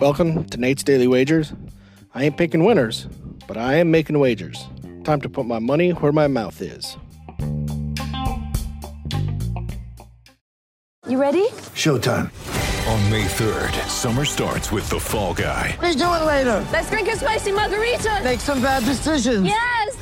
Welcome to Nate's Daily Wagers. I ain't picking winners, but I am making wagers. Time to put my money where my mouth is. You ready? Showtime. On May 3rd, summer starts with The Fall Guy. Let's do it later. Let's drink a spicy margarita. Make some bad decisions. Yes.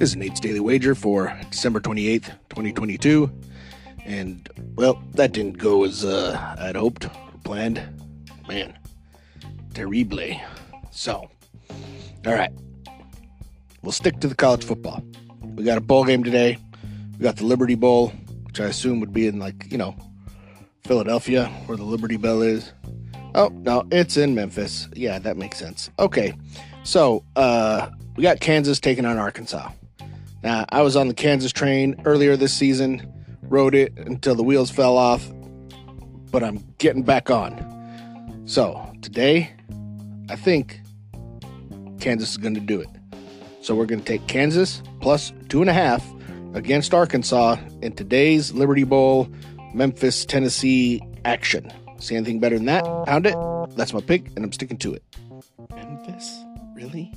This is Nate's Daily Wager for December 28th, 2022. And, well, that didn't go as uh, I'd hoped or planned. Man, terrible. So, all right. We'll stick to the college football. We got a bowl game today. We got the Liberty Bowl, which I assume would be in, like, you know, Philadelphia, where the Liberty Bell is. Oh, no, it's in Memphis. Yeah, that makes sense. Okay. So, uh, we got Kansas taking on Arkansas. Now, I was on the Kansas train earlier this season, rode it until the wheels fell off, but I'm getting back on. So, today, I think Kansas is going to do it. So, we're going to take Kansas plus two and a half against Arkansas in today's Liberty Bowl Memphis, Tennessee action. See anything better than that? Pound it. That's my pick, and I'm sticking to it. Memphis? Really?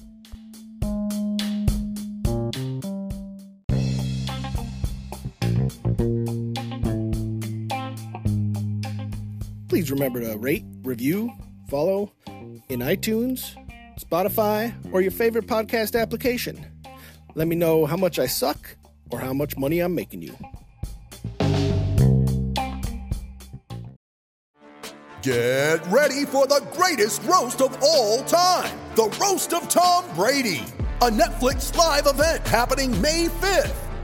Please remember to rate, review, follow in iTunes, Spotify, or your favorite podcast application. Let me know how much I suck or how much money I'm making you. Get ready for the greatest roast of all time the Roast of Tom Brady, a Netflix live event happening May 5th.